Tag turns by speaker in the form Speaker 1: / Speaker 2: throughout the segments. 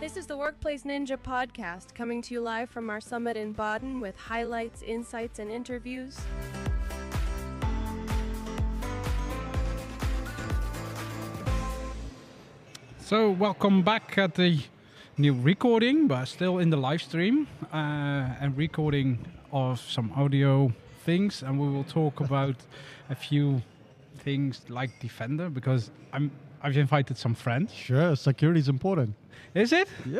Speaker 1: This is the Workplace Ninja podcast coming to you live from our summit in Baden with highlights, insights, and interviews.
Speaker 2: So, welcome back at the new recording, but still in the live stream uh, and recording of some audio things. And we will talk about a few things like Defender because I'm I've invited some friends.
Speaker 3: Sure, security is important.
Speaker 2: Is it?
Speaker 3: Yeah.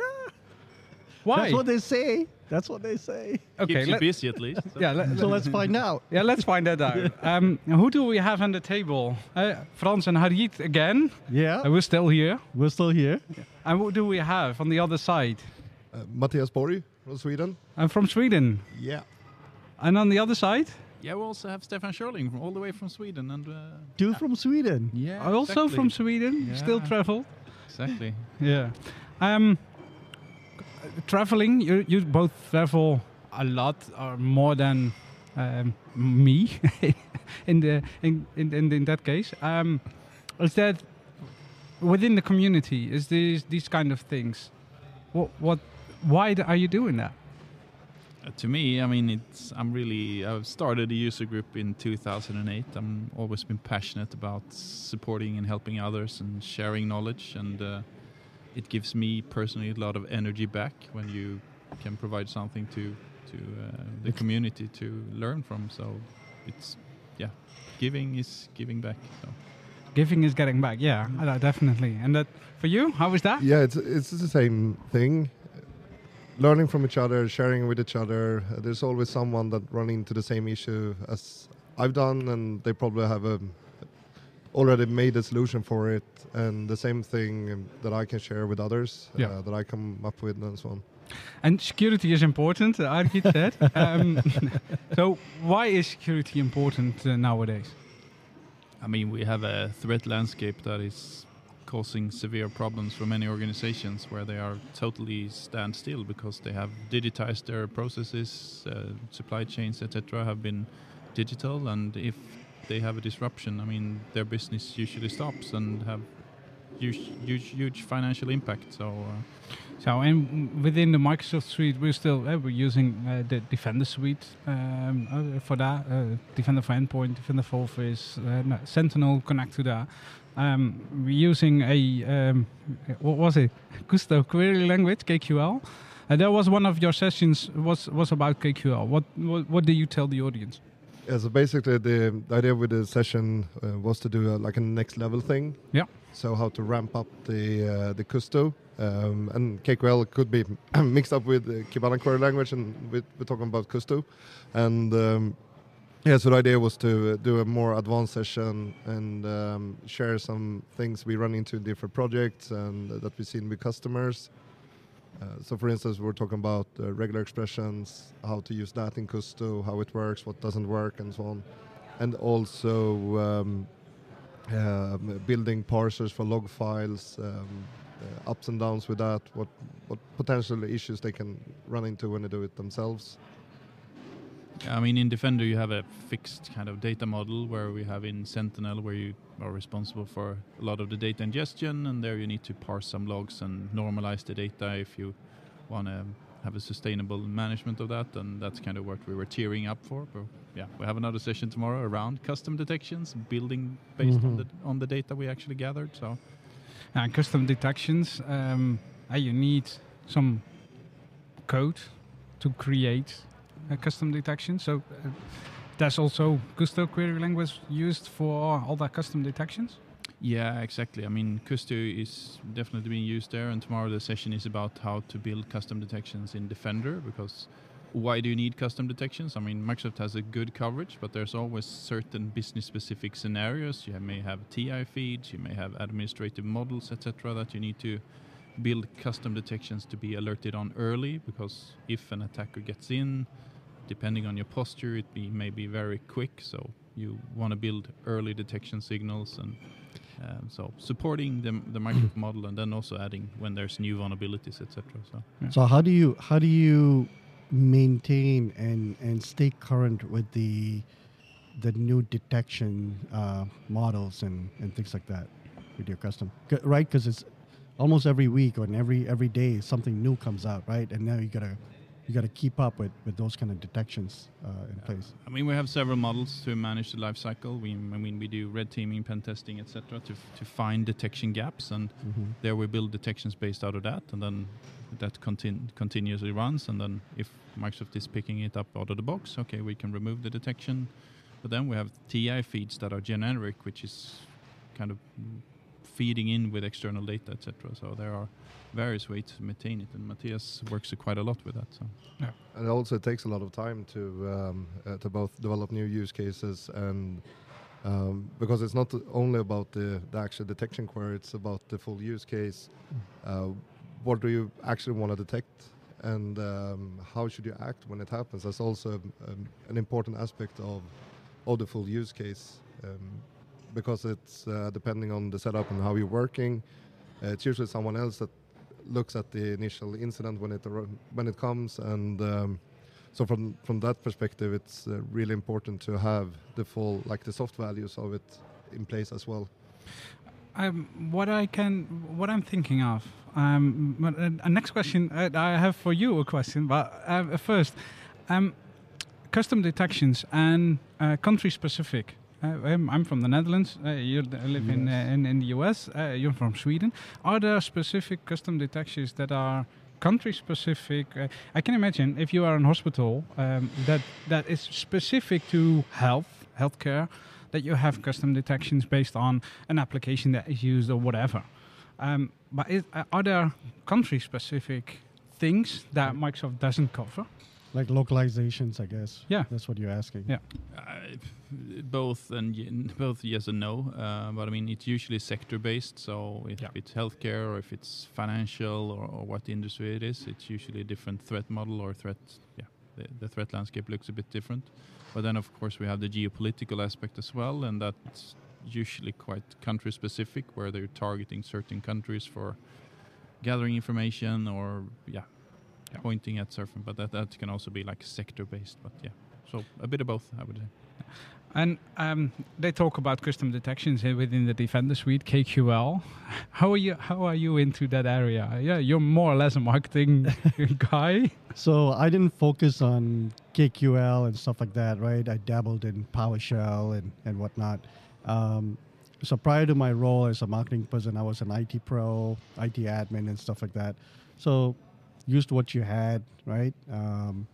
Speaker 2: Why?
Speaker 3: That's what they say. That's what they say.
Speaker 2: okay,
Speaker 4: Keeps you
Speaker 2: let-
Speaker 4: busy at least.
Speaker 2: yeah, let,
Speaker 3: So let's find out.
Speaker 2: yeah, let's find that out. Um, who do we have on the table? Uh, Frans and Harjit again.
Speaker 3: Yeah,
Speaker 2: Uh, we're still here.
Speaker 3: we're still here.
Speaker 2: And what do we have on the other side?
Speaker 5: Uh, Mattias Borg from Sweden.
Speaker 2: I'm from Sweden.
Speaker 5: Yeah.
Speaker 2: And on the other side?
Speaker 4: Yeah, we also have Stefan Schörling from all the way from Sweden, and uh,
Speaker 3: Dude from Sweden.
Speaker 4: yeah,
Speaker 2: also
Speaker 4: exactly.
Speaker 2: from Sweden. Still travel.
Speaker 4: Exactly.
Speaker 2: Yeah. Um, traveling. You you both travel a lot, or more than um, me. in the in, in in in that case, um, is that within the community? Is these these kind of things? What what? Why are you doing that?
Speaker 4: To me, I mean, it's I'm really I've started a user group in 2008. I'm always been passionate about supporting and helping others and sharing knowledge, and uh, it gives me personally a lot of energy back when you can provide something to to uh, the community to learn from. So it's yeah, giving is giving back. So.
Speaker 2: Giving is getting back. Yeah, definitely. And that for you, how was that?
Speaker 5: Yeah, it's it's the same thing. Learning from each other, sharing with each other. Uh, there's always someone that run into the same issue as I've done, and they probably have a already made a solution for it. And the same thing um, that I can share with others,
Speaker 2: Yeah.
Speaker 5: uh, that I come up with, and so on.
Speaker 2: And security is important, I Harjit said. um, so why is security important uh, nowadays?
Speaker 4: I mean, we have a threat landscape that is causing severe problems for many organizations where they are totally standstill because they have digitized their processes, uh, supply chains, etc., have been digital, and if they have a disruption, I mean, their business usually stops and have huge, huge, huge financial impact. So. Uh,
Speaker 2: So, and within the Microsoft suite, we're still uh, we're using uh, the Defender suite um, uh, for that. Uh, Defender for Endpoint, Defender for Office, uh, no, Sentinel connect to that. Um, we're using a um, what was it? Kusto query language (KQL). And that was one of your sessions. Was was about KQL. What what, what do you tell the audience?
Speaker 5: Yeah, so basically the, the idea with the session uh, was to do a, like a next level thing.
Speaker 2: Yeah.
Speaker 5: So how to ramp up the uh, the Kusto um, and KQL could be mixed up with uh, Kibana query language, and we, we're talking about Kusto. And um, yeah, so the idea was to uh, do a more advanced session and um, share some things we run into in different projects and that we've seen with customers. Uh, so, for instance, we're talking about uh, regular expressions, how to use that in Kusto, how it works, what doesn't work, and so on. And also um, um, building parsers for log files, um, uh, ups and downs with that, what, what potential issues they can run into when they do it themselves.
Speaker 4: I mean, in Defender, you have a fixed kind of data model where we have in Sentinel, where you are responsible for a lot of the data ingestion, and there you need to parse some logs and normalize the data if you want to have a sustainable management of that. And that's kind of what we were tearing up for. But yeah, we have another session tomorrow around custom detections, building based on
Speaker 3: Mhm.
Speaker 4: the on the data we actually gathered. So
Speaker 2: Uh, custom detections. Um, uh, you need some code to create custom detection. So uh, there's also Kusto query language used for all the custom detections.
Speaker 4: Yeah, exactly. I mean, Kusto is definitely being used there, and tomorrow the session is about how to build custom detections in Defender. Because why do you need custom detections? I mean, Microsoft has a good coverage, but there's always certain business-specific scenarios. You may have TI feeds, you may have administrative models, etc., that you need to build custom detections to be alerted on early. Because if an attacker gets in, depending on your posture, it be, may be very quick. So you want to build early detection signals and um, so supporting the, the Microsoft model and then also adding when there's new vulnerabilities, etc. So
Speaker 3: So how do you how do you maintain and and stay current with the the new detection uh, models and and things like that with your custom, C- right? Because it's almost every week or every every day something new comes out, right? And now you gotta you gotta keep up with, with those kind of detections uh, in place.
Speaker 4: I mean, we have several models to manage the life cycle. We, I mean, we do red teaming, pen testing, etc., to, to find detection gaps, and
Speaker 3: Mhm.
Speaker 4: there we build detections based out of that, and then that contin- continuously runs. And then if Microsoft is picking it up out of the box, okay, we can remove the detection. But then we have TI feeds that are generic, which is kind of feeding in with external data, etc. So there are various ways to maintain it, and Mattias works quite a lot with that. So.
Speaker 5: And also it also takes a lot of time to um, uh, to both develop new use cases and um, because it's not only about the, the actual detection query, it's about the full use case. Uh, what do you actually want to detect, and um, how should you act when it happens? That's also um, an important aspect of of the full use case. Because it's uh, depending on the setup and how you're working, uh, it's usually someone else that looks at the initial incident when it when it comes and um, so from from that perspective it's uh, really important to have the full like the soft values of it in place as well
Speaker 2: Um, what I can, what I'm thinking of. Um, uh, next question, uh, I have for you a question, but uh, first, um, custom detections and uh, country specific. Uh, I'm, I'm from the Netherlands. Uh, you live in, uh,
Speaker 3: Yes.
Speaker 2: in in the US. Uh, you're from Sweden. Are there specific custom detections that are country specific? Uh, I can imagine if you are in hospital um, that that is specific to health, healthcare, that you have custom detections based on an application that is used or whatever. Um, but is, are there country specific things that Microsoft doesn't cover?
Speaker 3: Like localizations, I guess.
Speaker 2: Yeah.
Speaker 3: That's what you're asking.
Speaker 2: Yeah.
Speaker 4: Uh, both and ye- both yes and no. Uh, but I mean, it's usually sector based. So if
Speaker 2: Yeah.
Speaker 4: it's healthcare or if it's financial or, or what industry it is, it's usually a different threat model or threat. Yeah, the, the threat landscape looks a bit different. But then of course we have the geopolitical aspect as well, and that's usually quite country specific, where they're targeting certain countries for gathering information or yeah,
Speaker 2: Yeah.
Speaker 4: pointing at certain. But that that can also be like sector based. But yeah, so a bit of both, I would say.
Speaker 2: And um, they talk about custom detections here within the Defender suite, KQL. How are you? How are you into that area? Yeah, you're more or less a marketing guy.
Speaker 3: So I didn't focus on KQL and stuff like that, right? I dabbled in PowerShell and, and whatnot. Um, so prior to my role as a marketing person, I was an IT pro, IT admin, and stuff like that. So used what you had, right? Um,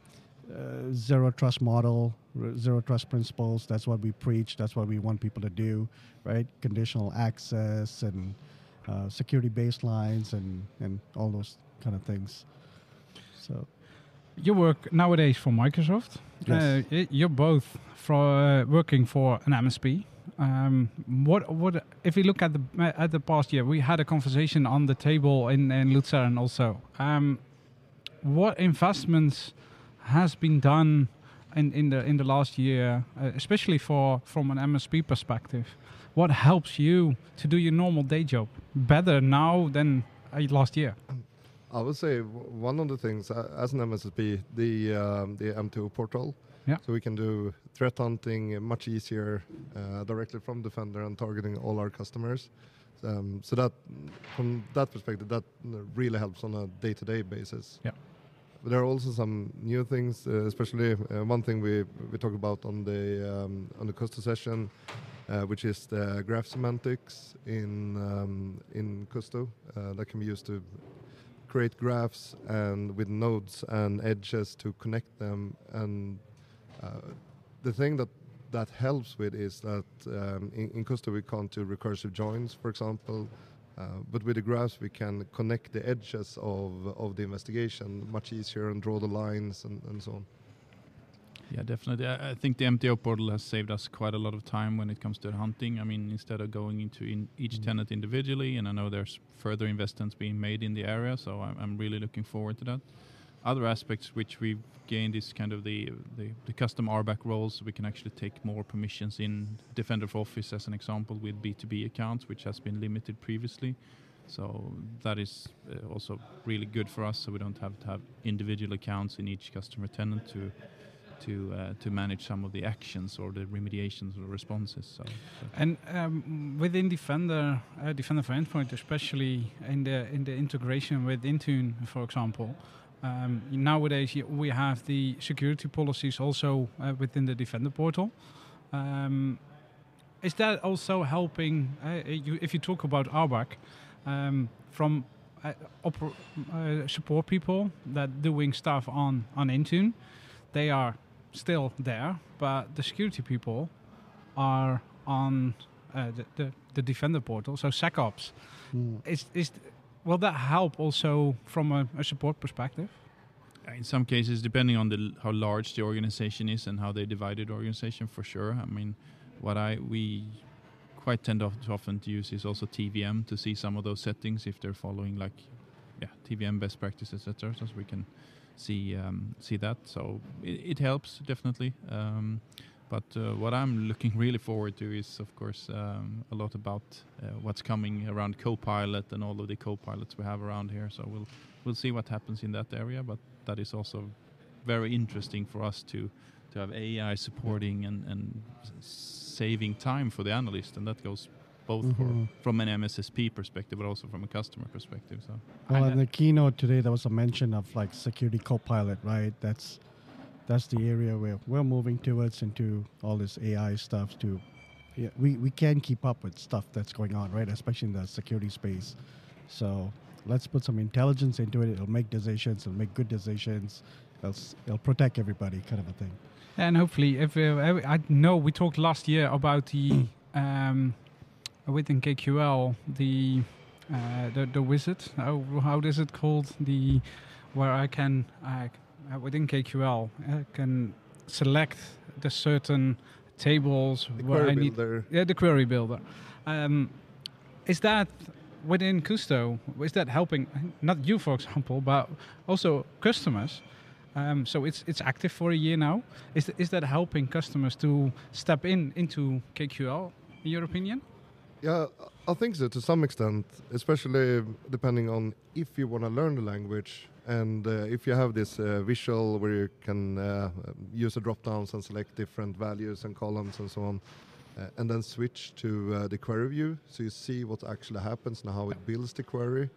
Speaker 3: uh, zero trust model, r- zero trust principles. That's what we preach. That's what we want people to do, right? Conditional access and uh, security baselines and, and all those kind of things. So
Speaker 2: You work nowadays for Microsoft.
Speaker 3: Yes.
Speaker 2: Uh, you're both for uh, working for an MSP. Um, what what if we look at the at the past year? We had a conversation on the table in in Luzern also. Um, what investments has been done in, in the in the last year, uh, especially for from an MSP perspective? What helps you to do your normal day job better now than uh, last year?
Speaker 5: I would say w- one of the things uh, as an MSP, the um, the MTO portal.
Speaker 2: Yeah.
Speaker 5: So we can do threat hunting much easier uh, directly from Defender and targeting all our customers. Um, so that, from that perspective, that really helps on a day-to-day basis.
Speaker 2: Yeah.
Speaker 5: There are also some new things, uh, especially uh, one thing we we talked about on the um, on the Kusto session, uh, which is the graph semantics in um, in Kusto uh, that can be used to create graphs and with nodes and edges to connect them. And uh, the thing that that helps with is that um, in, in Kusto we can't do recursive joins, for example. Uh, but with the graphs, we can connect the edges of, of the investigation much easier and draw the lines and, and so on.
Speaker 4: Yeah, definitely. I, I think the MTO portal has saved us quite a lot of time when it comes to hunting. I mean, instead of going into in each
Speaker 3: Mhm.
Speaker 4: tenant individually, and I know there's further investments being made in the area, so I'm, I'm really looking forward to that. Other aspects which we've gained is kind of the, the, the custom RBAC roles. We can actually take more permissions in Defender for Office, as an example, with B2B accounts, which has been limited previously. So that is uh, also really good for us, so we don't have to have individual accounts in each customer tenant to to uh, to manage some of the actions or the remediations or responses. So, so
Speaker 2: And um, within Defender, uh, Defender for Endpoint, especially in the in the integration with Intune, for example, um, nowadays we have the security policies also uh, within the Defender portal. Um, is that also helping? Uh, you, if you talk about ARBAC, um, from uh, oper- uh, support people that doing stuff on on Intune, they are still there, but the security people are on uh, the, the the Defender portal, so SecOps.
Speaker 3: Mm.
Speaker 2: Is is will that help also from a, a support perspective?
Speaker 4: In some cases, depending on the how large the organization is and how they divided the organization, for sure. I mean, what I we quite tend to often to use is also TVM to see some of those settings if they're following like yeah TVM best practices, etc. So we can see um, see that. So it, it helps definitely. Um, but uh, what I'm looking really forward to is, of course, um, a lot about uh, what's coming around Copilot and all of the Copilots we have around here. So we'll we'll see what happens in that area. But that is also very interesting for us to to have AI supporting and and saving time for the analyst, and that goes both
Speaker 3: Mhm.
Speaker 4: for from an MSSP perspective, but also from a customer perspective. So
Speaker 3: Well, in the keynote today, there was a mention of like security copilot, right? That's that's the area where we're moving towards into all this AI stuff. To yeah, we we can keep up with stuff that's going on, right? Especially in the security space. So let's put some intelligence into it. It'll make decisions. It'll make good decisions. It'll, it'll protect everybody, kind of a thing.
Speaker 2: And hopefully, if uh, I know we talked last year about the um, within KQL the uh, the the wizard. How, how is it called? The where I can I, uh, within KQL I can select the certain tables
Speaker 5: The
Speaker 2: where
Speaker 5: query
Speaker 2: I need
Speaker 5: builder.
Speaker 2: yeah the query builder. Um, is that within Kusto? Is that helping not you, for example, but also customers? Um, so it's it's active for a year now. Is th- is that helping customers to step in into KQL? In your opinion?
Speaker 5: Yeah, I think so to some extent, especially depending on if you want to learn the language and uh, if you have this uh, visual where you can uh, use the drop downs and select different values and columns and so on, uh, and then switch to uh, the query view so you see what actually happens and how it builds the query.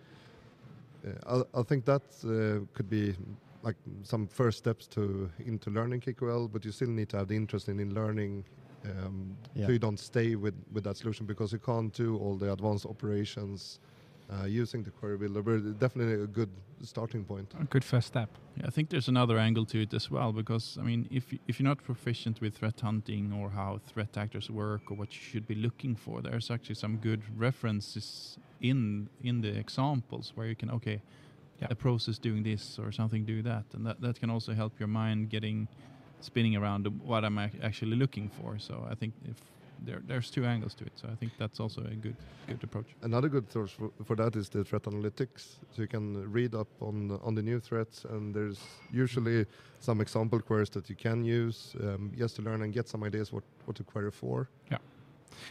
Speaker 5: I, I think that uh, could be like some first steps to into learning KQL, but you still need to have the interest in, in learning um,
Speaker 3: Yeah.
Speaker 5: so you don't stay with, with that solution because you can't do all the advanced operations uh, using the query builder. But definitely a good starting point.
Speaker 2: A good first step.
Speaker 4: Yeah, I think there's another angle to it as well because I mean, if if you're not proficient with threat hunting or how threat actors work or what you should be looking for, there's actually some good references in in the examples where you can okay,
Speaker 2: Yeah.
Speaker 4: a process doing this or something do that, and that that can also help your mind getting spinning around what I'm ac- actually looking for. So I think if there there's two angles to it, so I think that's also a good good approach.
Speaker 5: Another good source for, for that is the threat analytics. So you can read up on on the new threats, and there's usually some example queries that you can use um, just to learn and get some ideas what, what to query for.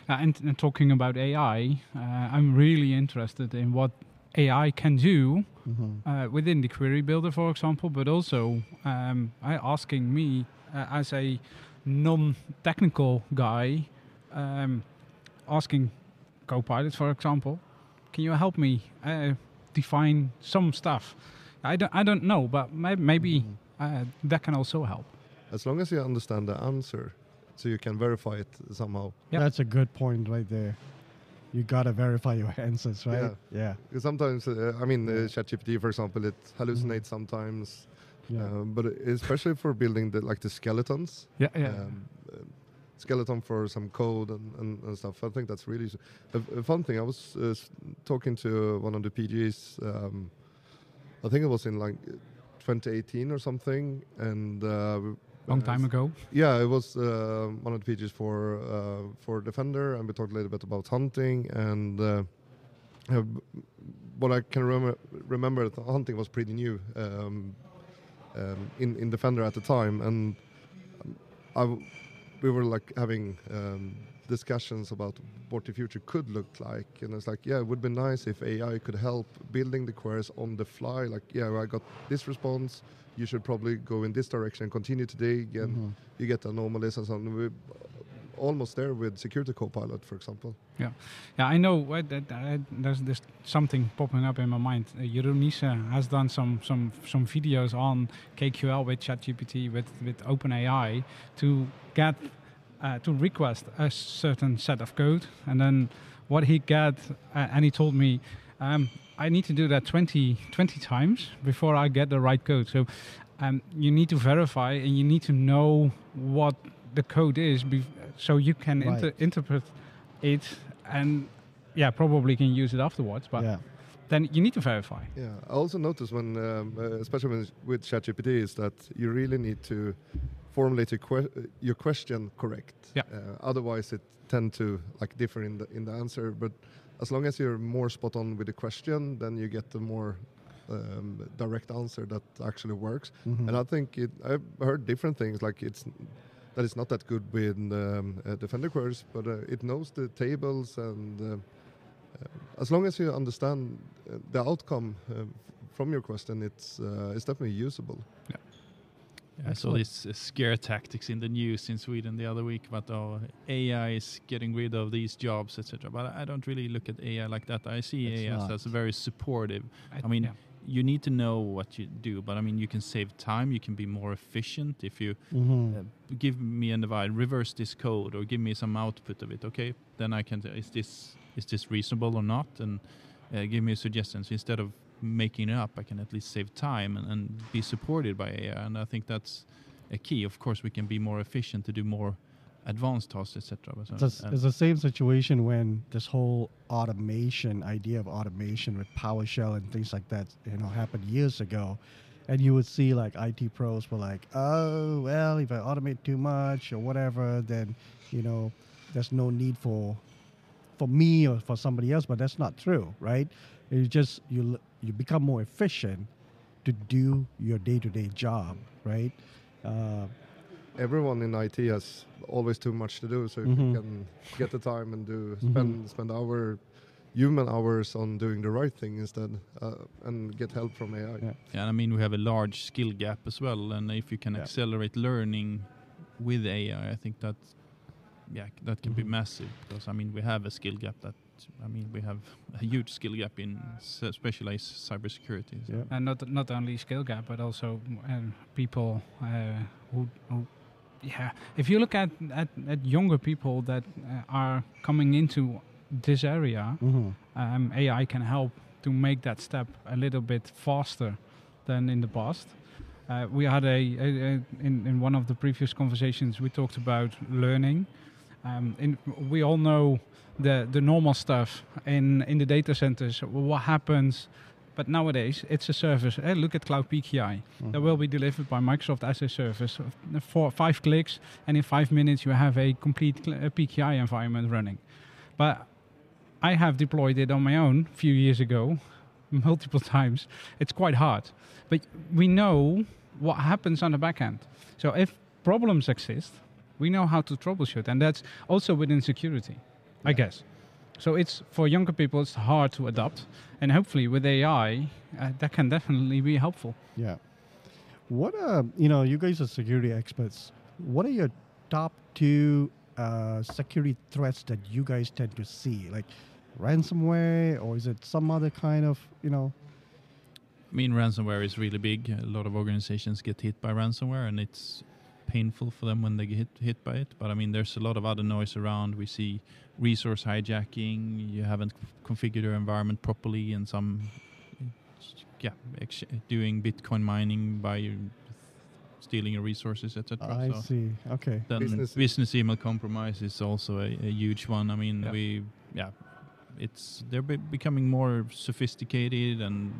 Speaker 2: Uh, and, and talking about AI, uh, I'm really interested in what AI can do
Speaker 3: Mm-hmm.
Speaker 2: uh, within the query builder, for example, but also um, asking me uh, as a non-technical guy, um, asking Copilot, for example, can you help me uh, define some stuff? I don't, I don't know, but may- maybe uh, that can also help.
Speaker 5: As long as you understand the answer, so you can verify it somehow.
Speaker 2: Yep.
Speaker 3: That's a good point right there. You gotta verify your answers, right? Yeah.
Speaker 5: Because sometimes, uh, I mean, uh,
Speaker 3: Yeah.
Speaker 5: ChatGPT, for example, it hallucinates sometimes.
Speaker 3: Yeah.
Speaker 5: Um, but especially for building the like the skeletons,
Speaker 2: Yeah, yeah.
Speaker 5: um, skeleton for some code and, and, and stuff. I think that's really a fun thing. I was uh, talking to one of the PGs. Um, I think it was in like 2018 or something, and uh,
Speaker 2: Long
Speaker 5: uh,
Speaker 2: time ago.
Speaker 5: yeah, it was uh, one of the PGs for uh, for Defender, and we talked a little bit about hunting. And uh, uh, what I can remember, remember hunting was pretty new um, um, in in Defender at the time, and um, I we were like having um, discussions about what the future could look like, and it's like, yeah, it would be nice if AI could help building the queries on the fly. Like, yeah, I got this response. You should probably go in this direction and continue to dig, and
Speaker 3: Mhm.
Speaker 5: you get anomalies and so on. We're almost there with Security Copilot, for example.
Speaker 2: Yeah, yeah, I know there's this something popping up in my mind. Uh, has done some some some videos on KQL with ChatGPT with with OpenAI to get uh, to request a certain set of code, and then what he get, uh, and he told me. Um, I need to do that 20, 20 times before I get the right code. So um, you need to verify and you need to know what the code is bef- so you can inter- interpret it and yeah probably can use it afterwards but
Speaker 3: yeah.
Speaker 2: then you need to verify
Speaker 5: Yeah, I also noticed when, um, uh, especially when, with ChatGPT, is that you really need to formulate your, que- your question correct.
Speaker 2: Yeah.
Speaker 5: Uh, otherwise, it tend to like differ in the in the answer. But as long as you're more spot on with the question, then you get the more um, direct answer that actually works.
Speaker 3: Mhm.
Speaker 5: And I think it, I've heard different things like it's that it's not that good with um, uh, defender queries, but uh, it knows the tables and uh, uh, as long as you understand uh, the outcome uh, from your question, it's uh, it's definitely usable.
Speaker 4: Yeah, I saw these uh, scare tactics in the news in Sweden the other week about oh, AI is getting rid of these jobs, etc. But I don't really look at AI like that. I see
Speaker 3: It's
Speaker 4: AI as,
Speaker 3: not.
Speaker 4: as very supportive. I mean,
Speaker 2: yeah.
Speaker 4: You need to know what you do, but I mean, you can save time. You can be more efficient if you
Speaker 3: Mhm.
Speaker 4: uh, give me a divide, reverse this code, or give me some output of it. Okay, then I can. Is this is this reasonable or not? And uh, give me suggestions instead of making it up. I can at least save time and, and be supported by AI. And I think that's a key. Of course, we can be more efficient to do more advanced tasks, etc. Uh,
Speaker 3: It's, the- it's the same situation when this whole automation idea of automation with PowerShell and things like that, you know, happened years ago. And you would see like IT pros were like, oh, well, if I automate too much or whatever, then, you know, there's no need for for me or for somebody else. But that's not true, right? You just you you become more efficient to do your day-to-day job, right? Uh,
Speaker 5: Everyone in IT has always too much to do, so if
Speaker 3: Mhm.
Speaker 5: you can get the time and do spend spend our human hours on doing the right thing instead, uh, and get help from AI.
Speaker 3: Yeah.
Speaker 4: Yeah, and I mean we have a large skill gap as well, and if you can
Speaker 3: Yeah.
Speaker 4: accelerate learning with AI, I think that yeah that can be
Speaker 3: Mhm.
Speaker 4: massive because I mean we have a skill gap that I mean we have a huge skill gap in s- specialized cybersecurity. so-
Speaker 3: yeah.
Speaker 2: and not not only skill gap but also um, people uh, who, who yeah if you look at at, at younger people that uh, are coming into this area
Speaker 3: Mhm.
Speaker 2: um, AI can help to make that step a little bit faster than in the past. Uh, we had a, a, a in, in one of the previous conversations we talked about learning. Um, in, we all know the the normal stuff in in the data centers. What happens? But nowadays it's a service. Eh, look at Cloud PKI. That
Speaker 3: Mhm.
Speaker 2: will be delivered by Microsoft as a service. For five clicks, and in five minutes you have a complete uh, PKI environment running. But I have deployed it on my own a few years ago, multiple times. It's quite hard. But we know what happens on the back end. So if problems exist, we know how to troubleshoot. And that's also within security, I guess. So it's for younger people, it's hard to adopt. And hopefully with AI, uh, that can definitely be helpful.
Speaker 3: Yeah. What uh, you know, you guys are security experts. What are your top two uh, security threats that you guys tend to see? Like ransomware, or is it some other kind of you know?
Speaker 4: I mean, ransomware is really big. A lot of organizations get hit by ransomware, and it's painful for them when they get hit, hit by it. But I mean, there's a lot of other noise around. We see resource hijacking. You haven't configured your environment properly, and some, yeah, ex- doing Bitcoin mining by stealing your resources, etc.
Speaker 3: I
Speaker 4: So
Speaker 3: see. Okay.
Speaker 4: then
Speaker 5: Business-
Speaker 4: business, email compromise is also a, a huge one. I mean,
Speaker 2: Yeah.
Speaker 4: we, yeah, it's they're be- becoming more sophisticated and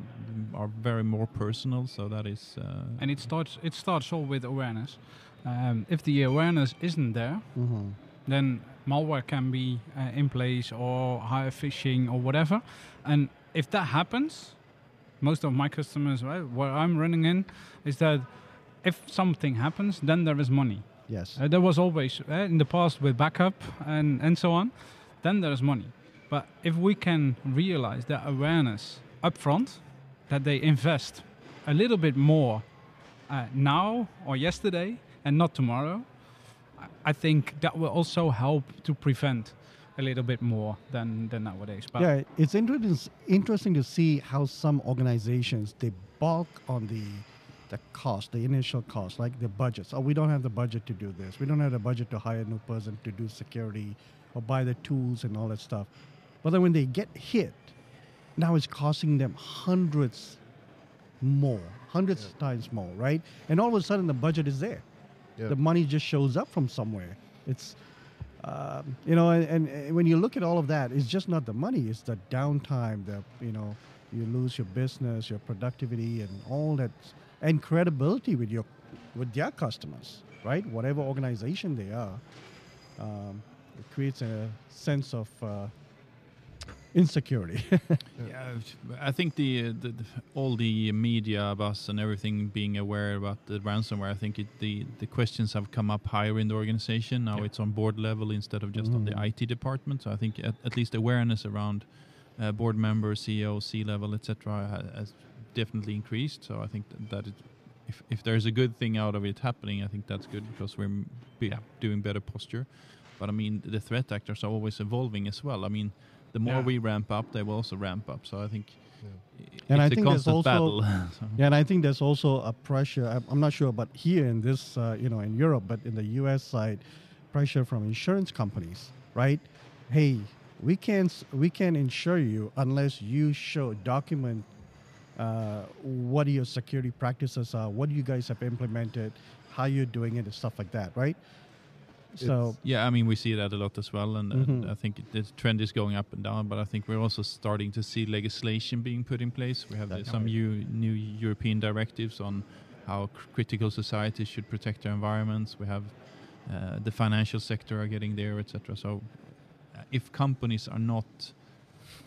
Speaker 4: are very more personal. So that is, uh,
Speaker 2: And it starts, it starts all with awareness. Um, if the awareness isn't there,
Speaker 3: Mm-hmm.
Speaker 2: then malware can be uh, in place or higher phishing or whatever. And if that happens, most of my customers, right, where I'm running in, is that if something happens, then there is money.
Speaker 3: Yes.
Speaker 2: Uh, there was always uh, in the past with backup and, and so on. Then there's money. But if we can realize that awareness upfront, that they invest a little bit more uh, now or yesterday and not tomorrow, I- think that will also help to prevent a little bit more than, than nowadays. But
Speaker 3: yeah, it's interesting interesting to see how some organizations they bulk on the the cost, the initial cost, like the budgets. Oh, we don't have the budget to do this. We don't have the budget to hire a new person to do security or buy the tools and all that stuff. But then when they get hit, now it's costing them hundreds more, hundreds times more, right? And all of a sudden the budget is there.
Speaker 5: Yeah.
Speaker 3: The money just shows up from somewhere. It's um, you know, and, and, and when you look at all of that, it's just not the money; it's the downtime. The you know, you lose your business, your productivity, and all that, and credibility with your with their customers, right? Whatever organization they are, um, it creates a sense of uh, insecurity.
Speaker 4: Yeah, I think the, uh, the, the all the media buzz and everything being aware about the ransomware. I think it, the the questions have come up higher in the organization. Now
Speaker 2: Yeah.
Speaker 4: it's on board level instead of just on the
Speaker 3: Mhm.
Speaker 4: IT department. So I think at, at least awareness around uh, board members, CEO, C level, etc., ha- has definitely increased. So I think th- that it, if if there's a good thing out of it happening, I think that's good because we're be
Speaker 2: Yeah.
Speaker 4: doing better posture. But I mean, the threat actors are always evolving as well. I mean, the more
Speaker 2: Yeah.
Speaker 4: we ramp up, they will also ramp up. So I think i-
Speaker 3: And I think there's
Speaker 4: constant
Speaker 3: also-
Speaker 4: battle. So-
Speaker 3: Yeah, and I think there's also a pressure. I'm, I'm not sure, but here in this, uh, you know, in Europe, but in the U.S. side, pressure from insurance companies, right? Hey, we can't we can't insure you unless you show document uh, what your security practices are, what you guys have implemented, how you're doing it, and stuff like that, right? So
Speaker 4: Yeah, I mean, we see that a lot as well, and, and
Speaker 3: Mhm.
Speaker 4: I think the trend is going up and down. But I think we're also starting to see legislation being put in place. We have the, some new, new European directives on how cr- critical societies should protect their environments. We have uh, the financial sector are getting there, etc. So, uh, if companies are not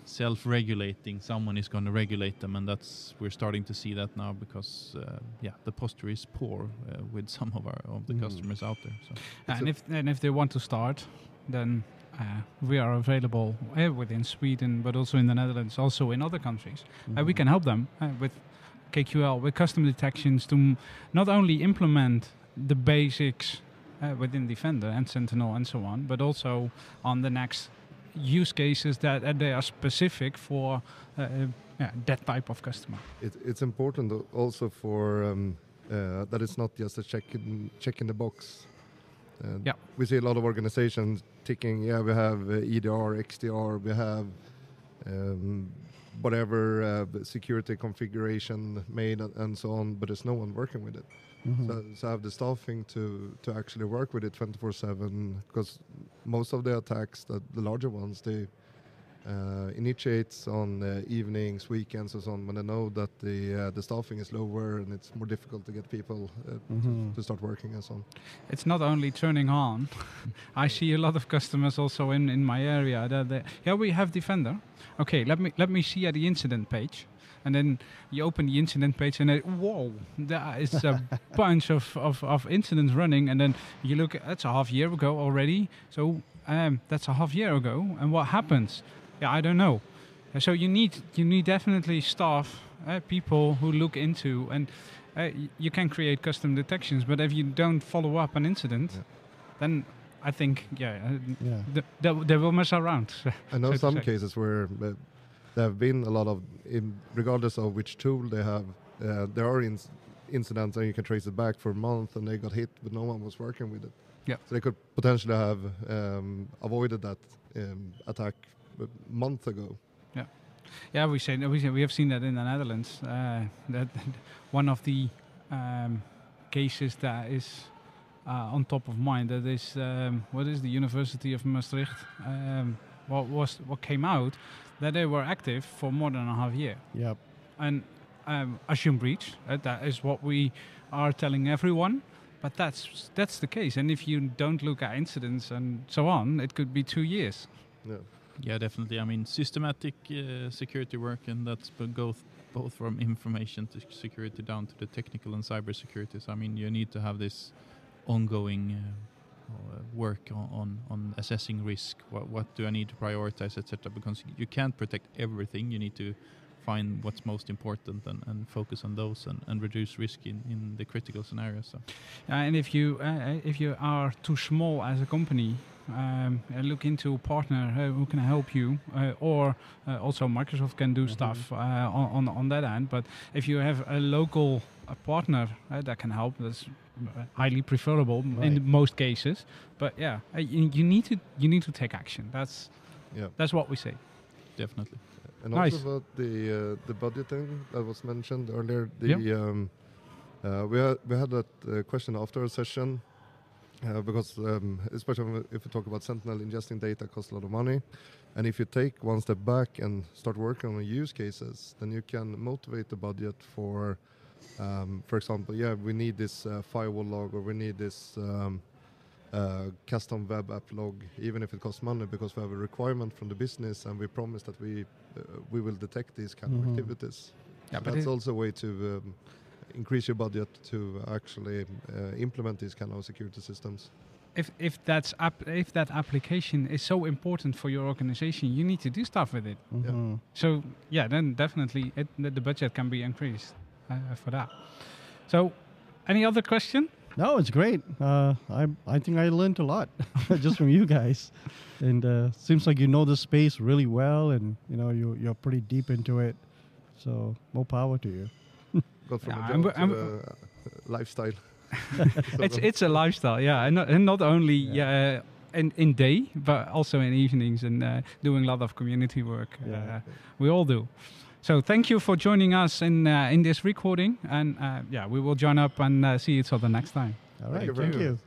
Speaker 4: self-regulating, someone is going to regulate them, and that's we're starting to see that now because uh, yeah, the posture is poor uh, with some of our of the
Speaker 3: Mhm.
Speaker 4: customers out there. So.
Speaker 2: and if and if they want to start, then uh, we are available uh, within Sweden, but also in the Netherlands, also in other countries. Uh, we can help them uh, with KQL, with custom detections to m- not only implement the basics uh, within Defender and Sentinel and so on, but also on the next use cases that uh, they are specific for uh, uh, yeah, that type of customer.
Speaker 5: It, it's important also for um, uh, that it's not just a check in, check in the box.
Speaker 2: Yeah.
Speaker 5: We see a lot of organizations ticking, yeah, we have EDR, XDR, we have um, whatever uh, security configuration made and, and so on, but there's no one working with it.
Speaker 3: Mhm.
Speaker 5: So, so have the staffing to, to actually work with it 24/7 because most of the attacks, the, the larger ones, they uh, initiates on uh, evenings, weekends, and so on when they know that the uh, the staffing is lower and it's more difficult to get people uh,
Speaker 3: Mhm.
Speaker 5: to start working and so on.
Speaker 2: It's not only turning on. I see a lot of customers also in, in my area that they, yeah we have Defender. Okay, let me let me see at the incident page, and then you open the incident page and then, whoa, there is a bunch of, of, of incidents running, and then you look that's a half year ago already. So um, that's a half year ago, and what happens? Yeah, I don't know. So you need you need definitely staff, uh, people who look into and uh, you can create custom detections, but if you don't follow up an incident,
Speaker 5: Yeah.
Speaker 2: then I think yeah, uh,
Speaker 3: yeah.
Speaker 2: th- they, they will mess around.
Speaker 5: I know
Speaker 2: so
Speaker 5: some
Speaker 2: say.
Speaker 5: cases where uh, there have been a lot of, in, regardless of which tool they have, uh, there are ins- incidents and you can trace it back for a month and they got hit, but no one was working with it.
Speaker 2: Yeah.
Speaker 5: So they could potentially have um, avoided that um, attack a month ago.
Speaker 2: Yeah, we say we say, we have seen that in the Netherlands. Uh, that one of the um, cases that is uh, on top of mind. That is um, what is the University of Maastricht. Um, what was what came out that they were active for more than a half year.
Speaker 3: Yep.
Speaker 2: and um, assume breach. Uh, that is what we are telling everyone. But that's that's the case. And if you don't look at incidents and so on, it could be two years.
Speaker 5: Yeah.
Speaker 4: Yeah, definitely. I mean, systematic uh, security work, and that's both both from information to security down to the technical and cyber security. So, I mean, you need to have this ongoing uh, uh, work on, on on assessing risk. What what do I need to prioritize, etc. Because you can't protect everything. You need to find what's most important and, and focus on those and, and reduce risk in, in the critical scenarios. So.
Speaker 2: Uh, and if you uh, if you are too small as a company, um, uh, look into a partner uh, who can help you, uh, or uh, also Microsoft can do
Speaker 3: Mhm.
Speaker 2: stuff uh, on, on on that end. But if you have a local uh, partner uh, that can help, that's highly preferable in most cases. But yeah, uh, you, you need to you need to take action. That's
Speaker 5: Yeah.
Speaker 2: that's what we say.
Speaker 4: Definitely.
Speaker 5: And
Speaker 2: Nice.
Speaker 5: also about the uh, the budgeting that was mentioned earlier. The
Speaker 2: Yeah.
Speaker 5: um, uh, we had we had that uh, question after a session uh, because um, especially if you talk about Sentinel ingesting data costs a lot of money, and if you take one step back and start working on use cases, then you can motivate the budget for. Um, for example, yeah, we need this uh, firewall log or we need this um, uh, custom web app log, even if it costs money, because we have a requirement from the business and we promise that we uh, we will detect these kind
Speaker 3: Mhm.
Speaker 5: of activities.
Speaker 2: Yeah,
Speaker 5: So
Speaker 2: but
Speaker 5: that's also a way to um, increase your budget to actually uh, implement these kind of security systems.
Speaker 2: if if that's if that application is so important for your organization, you need to do stuff with it.
Speaker 3: Mhm.
Speaker 2: So yeah, then definitely it, the budget can be increased uh, for that. So, any other question?
Speaker 3: No, it's great. Uh, I I think I learned a lot just from you guys, and uh, seems like you know the space really well, and you know you you're pretty deep into it. So more power to you.
Speaker 5: Got from
Speaker 2: Yeah,
Speaker 5: a
Speaker 2: I'm-
Speaker 5: to
Speaker 2: I'm-
Speaker 5: a uh, lifestyle.
Speaker 2: It's it's a lifestyle, yeah, and not, and not only yeah. in in day, but also in evenings and uh, doing a lot of community work.
Speaker 3: Yeah.
Speaker 2: Uh, we all do. So thank you for joining us in uh, in this recording, and uh, yeah, we will join up and uh, see each other next time.
Speaker 3: All
Speaker 5: Thank you
Speaker 3: thank you.